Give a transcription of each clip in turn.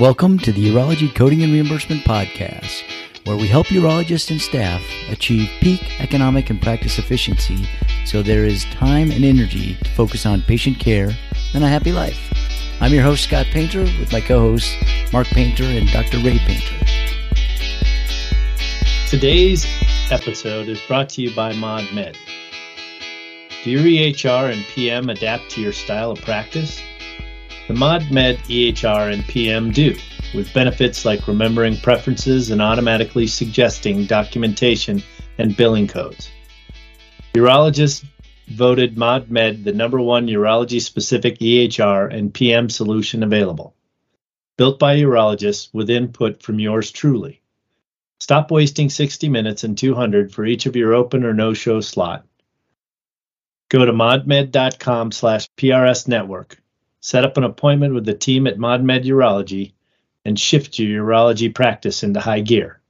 Welcome to the Urology Coding and Reimbursement Podcast, where we help urologists and staff achieve peak economic and practice efficiency so there is time and energy to focus on patient care and a happy life. I'm your host, Scott Painter, with my co hosts, Mark Painter and Dr. Ray Painter. Today's episode is brought to you by ModMed. Do your EHR and PM adapt to your style of practice? The ModMed EHR and PM do, with benefits like remembering preferences and automatically suggesting documentation and billing codes. Urologists voted ModMed the number one urology specific EHR and PM solution available. Built by urologists with input from yours truly. Stop wasting 60 minutes and 200 for each of your open or no show slot. Go to modmed.com slash PRS network set up an appointment with the team at ModMed Urology, and shift your urology practice into high gear.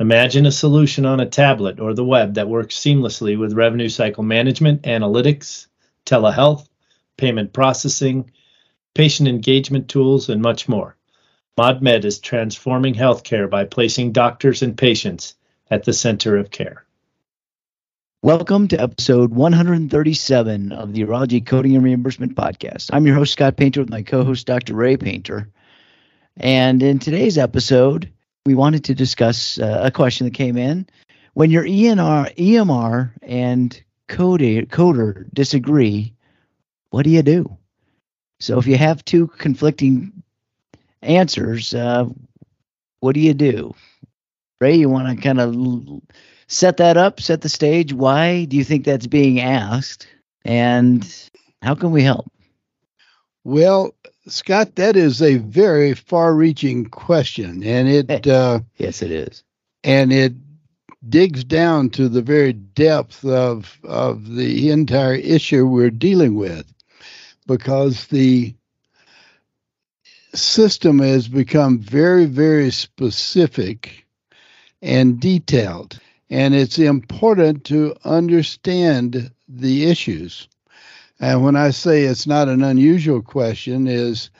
Imagine a solution on a tablet or the web that works seamlessly with revenue cycle management, analytics, telehealth, payment processing, patient engagement tools, and much more. ModMed is transforming healthcare by placing doctors and patients at the center of care. Welcome to episode 137 of the Urology Coding and Reimbursement Podcast. I'm your host, Scott Painter, with my co host, Dr. Ray Painter. And in today's episode, we wanted to discuss uh, a question that came in. When your ENR, EMR and coder, coder disagree, what do you do? So if you have two conflicting answers, uh, what do you do? Ray, you want to kind of set that up, set the stage. Why do you think that's being asked? And how can we help? Well, Scott, that is a very far-reaching question, and it uh, yes, it is, and it digs down to the very depth of of the entire issue we're dealing with, because the system has become very, very specific and detailed and it's important to understand the issues. And when I say it's not an unusual question, is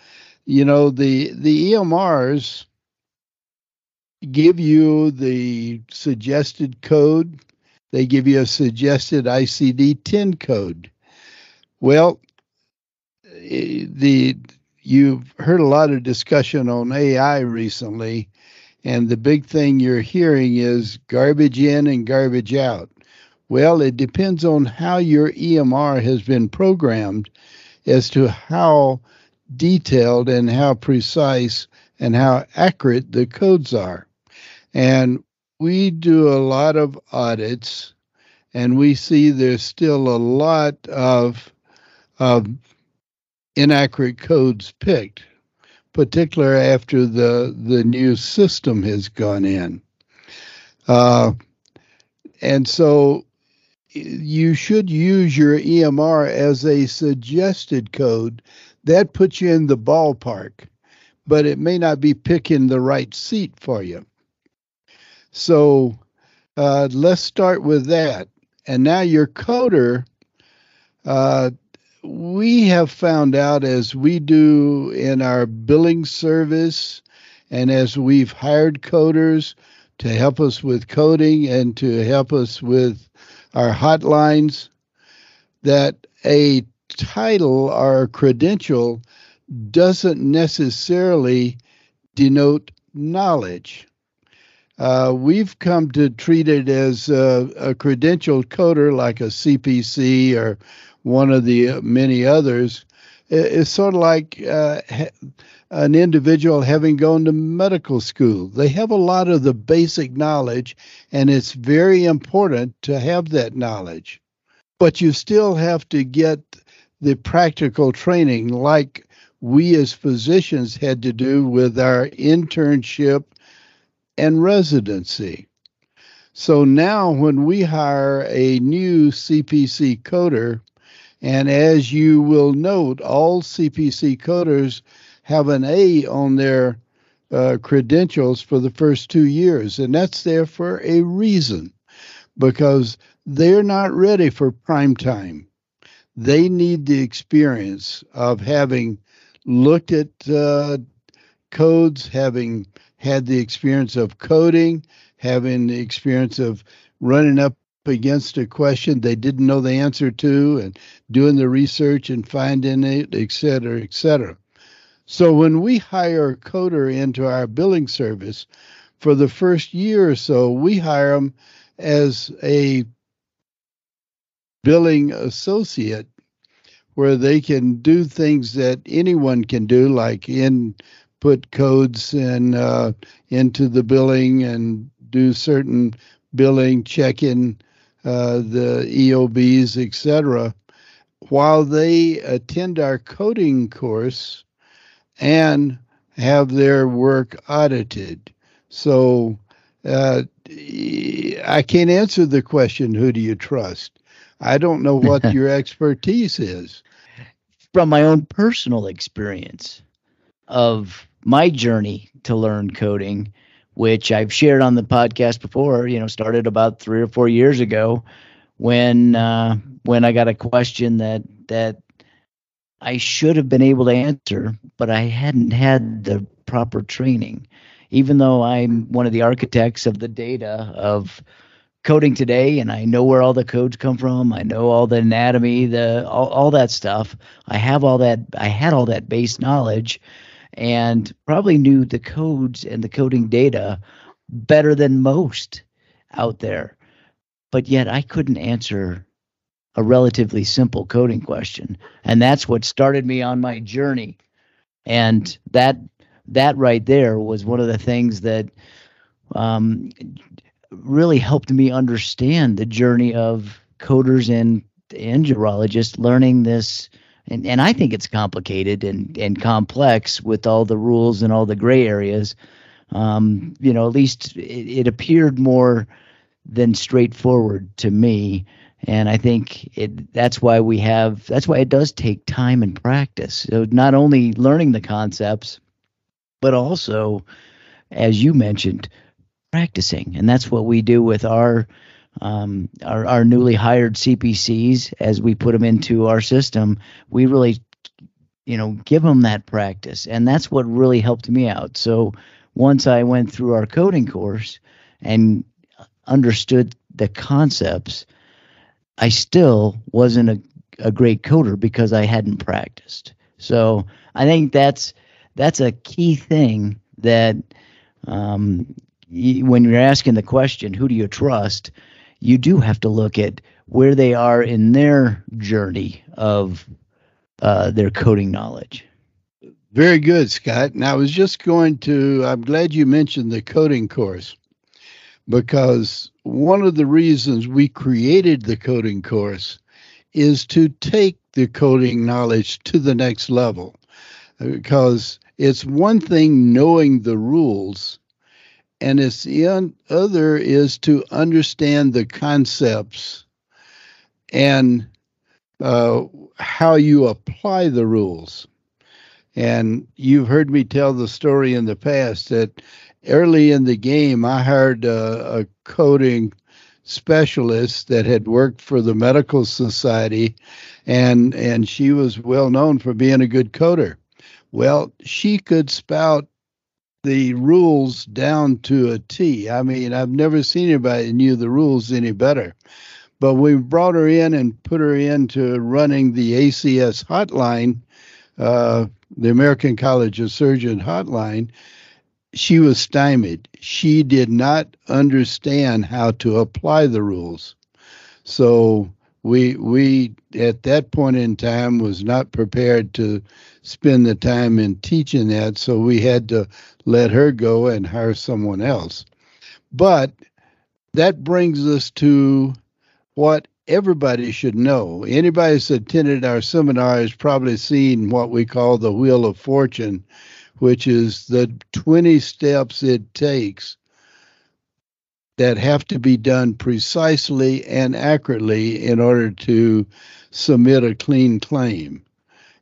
you know the the EMRs give you the suggested code. They give you a suggested ICD-10 code. Well, eh, the you've heard a lot of discussion on AI recently, and the big thing you're hearing is garbage in and garbage out. Well, it depends on how your EMR has been programmed as to how detailed and how precise and how accurate the codes are. And we do a lot of audits and we see there's still a lot of, of inaccurate codes picked particular after the the new system has gone in. Uh, and so you should use your EMR as a suggested code. That puts you in the ballpark, but it may not be picking the right seat for you. So uh, let's start with that. And now your coder uh, we have found out as we do in our billing service and as we've hired coders to help us with coding and to help us with our hotlines that a title or a credential doesn't necessarily denote knowledge. Uh, we've come to treat it as a, a credentialed coder like a CPC or one of the uh, many others, is sort of like uh, an individual having gone to medical school. They have a lot of the basic knowledge, and it's very important to have that knowledge. But you still have to get the practical training, like we as physicians had to do with our internship and residency. So now, when we hire a new CPC coder, and as you will note, all CPC coders have an A on their uh, credentials for the first two years, and that's there for a reason because they're not ready for prime time. They need the experience of having looked at uh, codes, having had the experience of coding, having the experience of running up against a question they didn't know the answer to and doing the research and finding it, et cetera, et cetera. So when we hire a coder into our billing service, for the first year or so, we hire them as a billing associate where they can do things that anyone can do, like input codes and uh, into the billing and do certain billing, check in uh, the EOBs, etc., while they attend our coding course and have their work audited. So uh, I can't answer the question, who do you trust? I don't know what your expertise is. From my own personal experience of my journey to learn coding, which I've shared on the podcast before, you know, started about three or four years ago when uh, when I got a question that that I should have been able to answer, but I hadn't had the proper training. Even though I'm one of the architects of the data of coding today and I know where all the codes come from, I know all the anatomy, the all, all that stuff. I have all that I had all that base knowledge and probably knew the codes and the coding data better than most out there. But yet I couldn't answer a relatively simple coding question. And that's what started me on my journey. And that that right there was one of the things that um, really helped me understand the journey of coders and and urologists learning this and, and I think it's complicated and, and complex with all the rules and all the gray areas. Um, you know, at least it, it appeared more than straightforward to me and I think it that's why we have that's why it does take time and practice. So not only learning the concepts, but also, as you mentioned, practicing, and that's what we do with our um, our, our newly hired CPCs as we put them into our system. We really, you know, give them that practice, and that's what really helped me out. So once I went through our coding course and understood the concepts I still wasn't a, a great coder because I hadn't practiced. So I think that's that's a key thing that um, when you're asking the question, who do you trust? You do have to look at where they are in their journey of uh, their coding knowledge. Very good, Scott. And I was just going to, I'm glad you mentioned the coding course because one of the reasons we created the coding course is to take the coding knowledge to the next level because it's one thing knowing the rules and it's the other is to understand the concepts and uh, how you apply the rules and you've heard me tell the story in the past that early in the game, I hired a, a coding specialist that had worked for the medical society, and and she was well known for being a good coder. Well, she could spout the rules down to a T. I mean, I've never seen anybody knew the rules any better. But we brought her in and put her into running the ACS hotline, uh, the American College of Surgeon hotline, she was stymied. She did not understand how to apply the rules. So we we at that point in time was not prepared to spend the time in teaching that, so we had to let her go and hire someone else. But that brings us to what everybody should know. Anybody who's attended our seminar has probably seen what we call the Wheel of Fortune, which is the 20 steps it takes that have to be done precisely and accurately in order to submit a clean claim.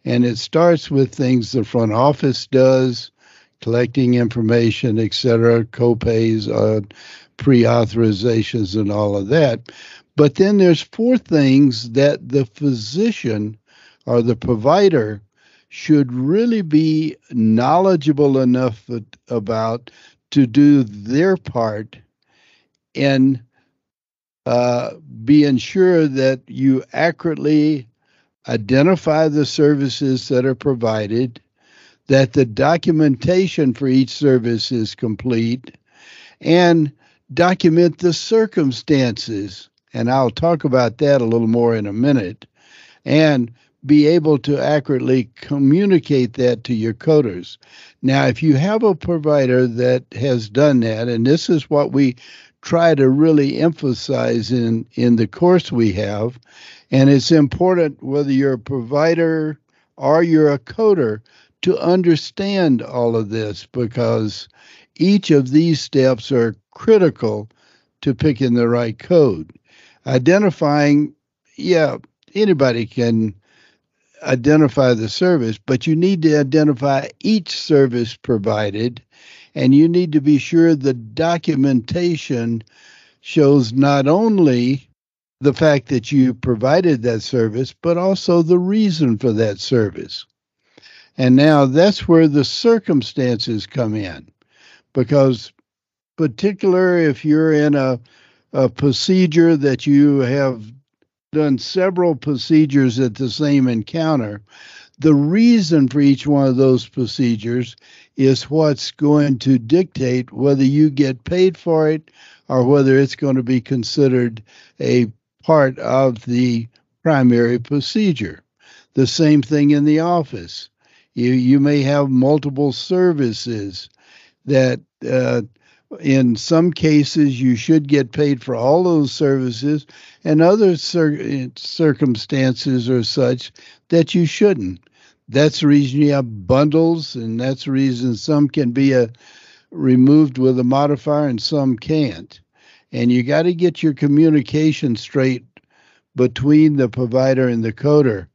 And it starts with things the front office does, collecting information, etc., copays, uh, pre-authorizations, and all of that. But then there's four things that the physician or the provider should really be knowledgeable enough about to do their part in uh, being sure that you accurately identify the services that are provided, that the documentation for each service is complete, and document the circumstances. And I'll talk about that a little more in a minute. And be able to accurately communicate that to your coders. Now, if you have a provider that has done that, and this is what we try to really emphasize in, in the course we have, and it's important whether you're a provider or you're a coder to understand all of this because each of these steps are critical to picking the right code. Identifying, yeah, anybody can identify the service, but you need to identify each service provided, and you need to be sure the documentation shows not only the fact that you provided that service, but also the reason for that service. And now that's where the circumstances come in, because particular if you're in a, a procedure that you have done several procedures at the same encounter, the reason for each one of those procedures is what's going to dictate whether you get paid for it or whether it's going to be considered a part of the primary procedure. The same thing in the office. You, you may have multiple services that uh, in some cases you should get paid for all those services and other cir- circumstances are such that you shouldn't. That's the reason you have bundles and that's the reason some can be a, uh, removed with a modifier and some can't. And you got to get your communication straight between the provider and the coder.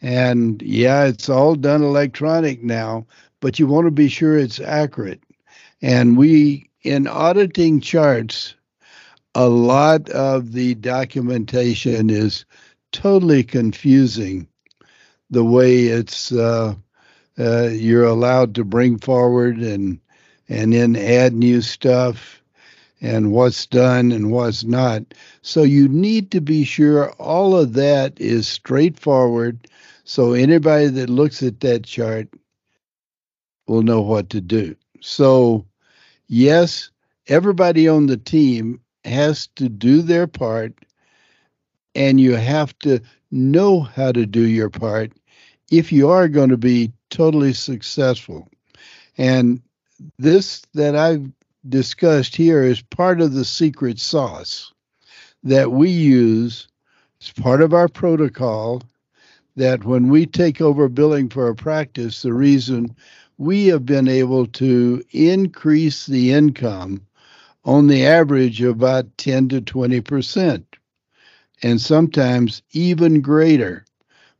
And yeah it's all done electronic now but you want to be sure it's accurate. And we in auditing charts, a lot of the documentation is totally confusing the way it's uh, uh, you're allowed to bring forward and and then add new stuff and what's done and what's not. So you need to be sure all of that is straightforward so anybody that looks at that chart will know what to do. So yes, everybody on the team has to do their part, and you have to know how to do your part if you are going to be totally successful. And this that I've discussed here is part of the secret sauce that we use It's part of our protocol that when we take over billing for a practice, the reason we have been able to increase the income on the average about 10 to 20 percent, and sometimes even greater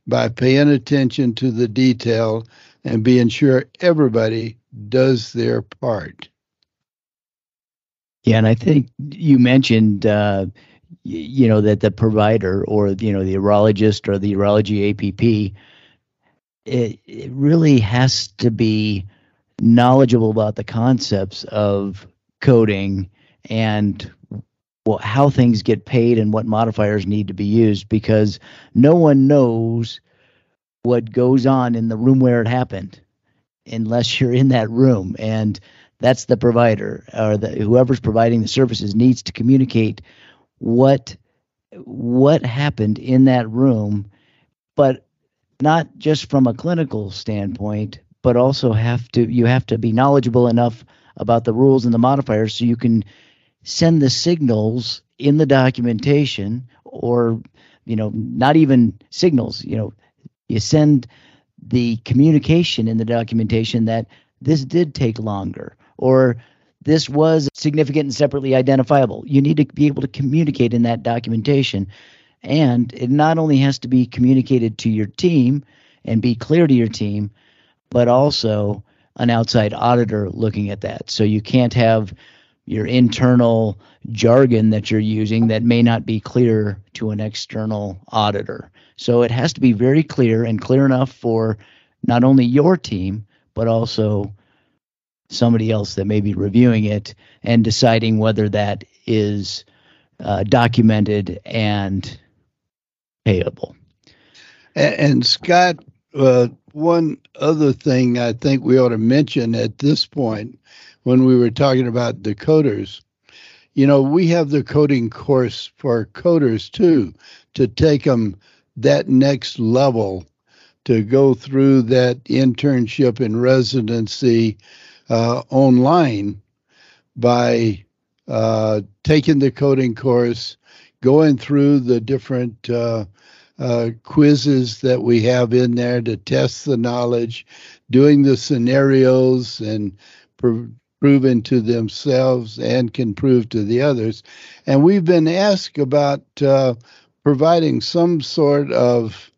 by paying attention to the detail and being sure everybody does their part. Yeah, and I think you mentioned, uh, you know, that the provider or you know the urologist or the urology APP it, it really has to be knowledgeable about the concepts of coding and well, how things get paid and what modifiers need to be used because no one knows what goes on in the room where it happened unless you're in that room. And that's the provider or the, whoever's providing the services needs to communicate what what happened in that room. But not just from a clinical standpoint, but also have to you have to be knowledgeable enough about the rules and the modifiers so you can send the signals in the documentation or you know not even signals you know you send the communication in the documentation that this did take longer or this was significant and separately identifiable. You need to be able to communicate in that documentation and it not only has to be communicated to your team and be clear to your team, but also an outside auditor looking at that. So you can't have your internal jargon that you're using that may not be clear to an external auditor. So it has to be very clear and clear enough for not only your team, but also somebody else that may be reviewing it and deciding whether that is uh, documented and payable. And, and Scott, uh, one other thing I think we ought to mention at this point when we were talking about the coders, you know, we have the coding course for coders too to take them that next level to go through that internship and residency uh, online by uh, taking the coding course, going through the different uh, uh, quizzes that we have in there to test the knowledge, doing the scenarios and pr- proving to themselves and can prove to the others. And we've been asked about uh, providing some sort of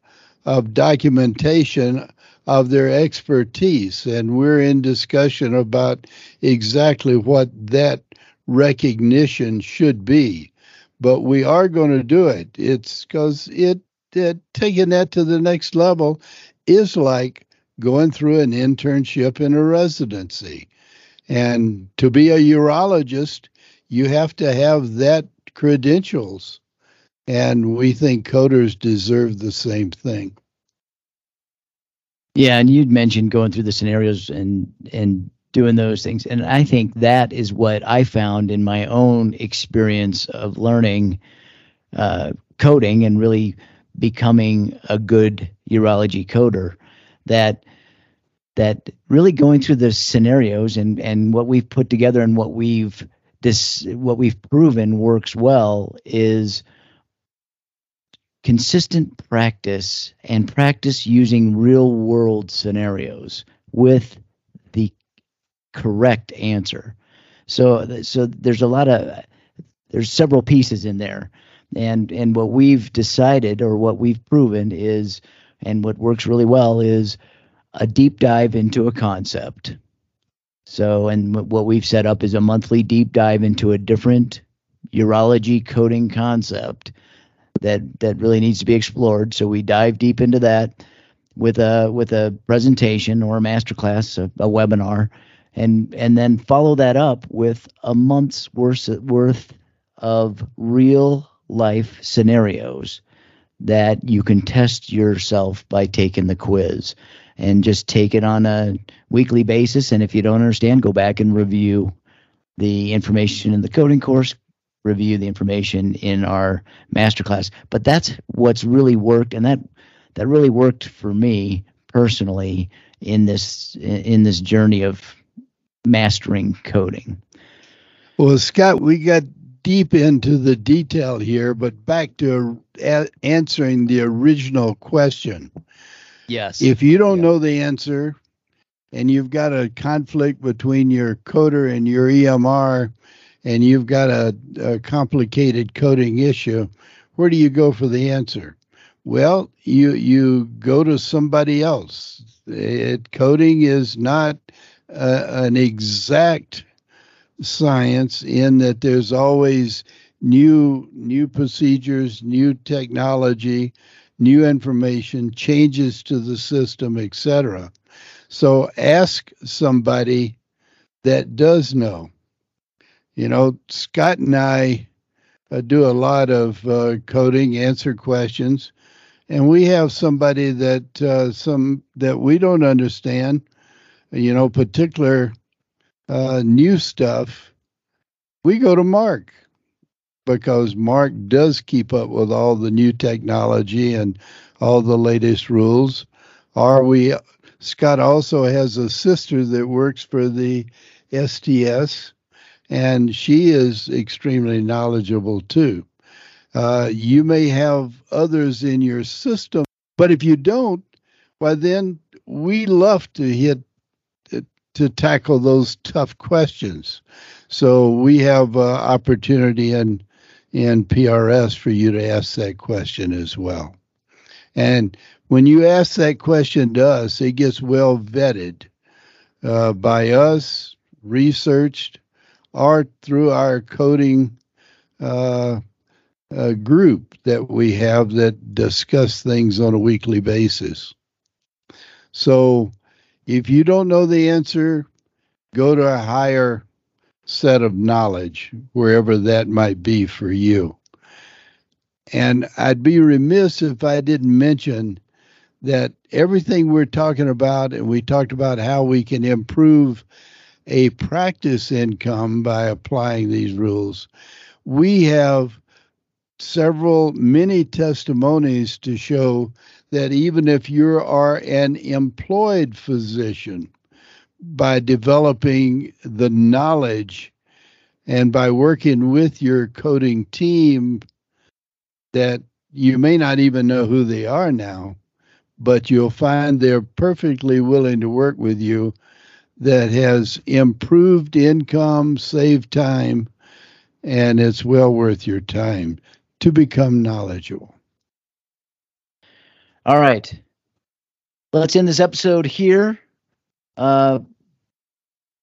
of documentation of their expertise, and we're in discussion about exactly what that recognition should be. But we are going to do it. It's because it, it taking that to the next level is like going through an internship in a residency. And to be a urologist, you have to have that credentials. And we think coders deserve the same thing. Yeah, and you'd mentioned going through the scenarios and and doing those things, and I think that is what I found in my own experience of learning uh, coding and really becoming a good urology coder. That that really going through the scenarios and and what we've put together and what we've this what we've proven works well is consistent practice and practice using real world scenarios with the correct answer. So so there's a lot of there's several pieces in there. And and what we've decided or what we've proven is and what works really well is a deep dive into a concept. So and what we've set up is a monthly deep dive into a different urology coding concept that that really needs to be explored. So we dive deep into that with a with a presentation or a masterclass, a, a webinar, and and then follow that up with a month's worth worth of real life scenarios that you can test yourself by taking the quiz and just take it on a weekly basis and if you don't understand go back and review the information in the coding course review the information in our masterclass. But that's what's really worked, and that that really worked for me personally in this in this journey of mastering coding. Well, Scott, we got deep into the detail here, but back to a- answering the original question. Yes. If you don't yeah. know the answer and you've got a conflict between your coder and your EMR, and you've got a, a complicated coding issue, where do you go for the answer? Well, you you go to somebody else. It, coding is not uh, an exact science in that there's always new new procedures, new technology, new information, changes to the system, etc. So ask somebody that does know. You know, Scott and I uh, do a lot of uh, coding, answer questions, and we have somebody that uh, some that we don't understand. You know, particular uh, new stuff. We go to Mark because Mark does keep up with all the new technology and all the latest rules. Are we, Scott also has a sister that works for the STS and she is extremely knowledgeable too. Uh, you may have others in your system, but if you don't, well, then we love to hit to tackle those tough questions. So we have uh, opportunity in in PRS for you to ask that question as well. And when you ask that question to us, it gets well vetted uh, by us, researched, or through our coding uh, uh, group that we have that discuss things on a weekly basis. So if you don't know the answer, go to a higher set of knowledge, wherever that might be for you. And I'd be remiss if I didn't mention that everything we're talking about, and we talked about how we can improve a practice income by applying these rules, we have several, many testimonies to show that even if you are an employed physician, by developing the knowledge and by working with your coding team that you may not even know who they are now, but you'll find they're perfectly willing to work with you that has improved income, saved time, and it's well worth your time to become knowledgeable. All right. Let's end this episode here. Uh,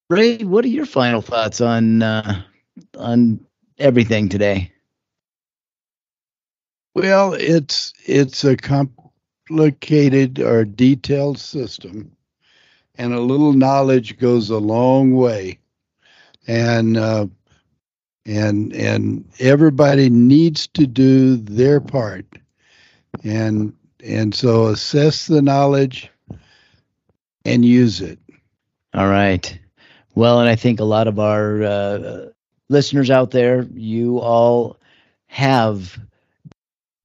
Ray, what are your final thoughts on uh, on everything today? Well, it's it's a complicated or detailed system, and a little knowledge goes a long way. And uh, and and everybody needs to do their part and and so assess the knowledge and use it. All right. Well and i think a lot of our uh, listeners out there you all have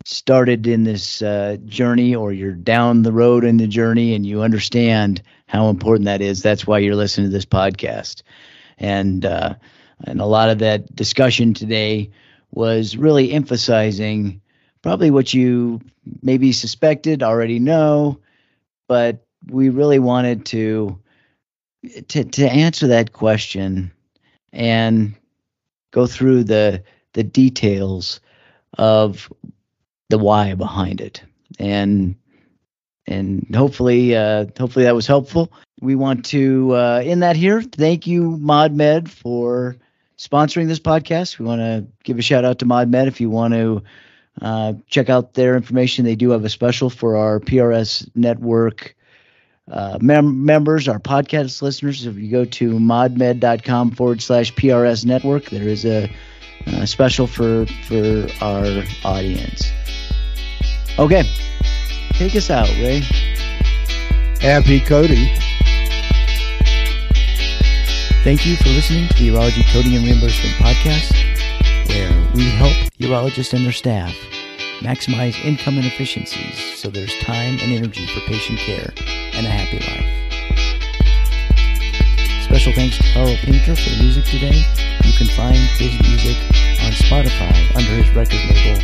started in this uh, journey or you're down the road in the journey and you understand how important that is. That's why you're listening to this podcast. And uh, and a lot of that discussion today was really emphasizing probably what you maybe suspected, already know, but we really wanted to to to answer that question and go through the the details of the why behind it. And and hopefully uh, hopefully that was helpful. We want to uh, end that here. Thank you modmed for sponsoring this podcast. We want to give a shout out to ModMed if you want to uh, check out their information. They do have a special for our PRS network uh, mem- members, our podcast listeners. If you go to modmed.com forward slash PRS network, there is a, a special for for our audience. Okay, take us out, Ray. Happy coding. Thank you for listening to the Urology Coding and Reimbursement Podcast, where we help urologists and their staff maximize income and efficiencies so there's time and energy for patient care and a happy life. Special thanks to Carl Painter for the music today. You can find his music on Spotify under his record label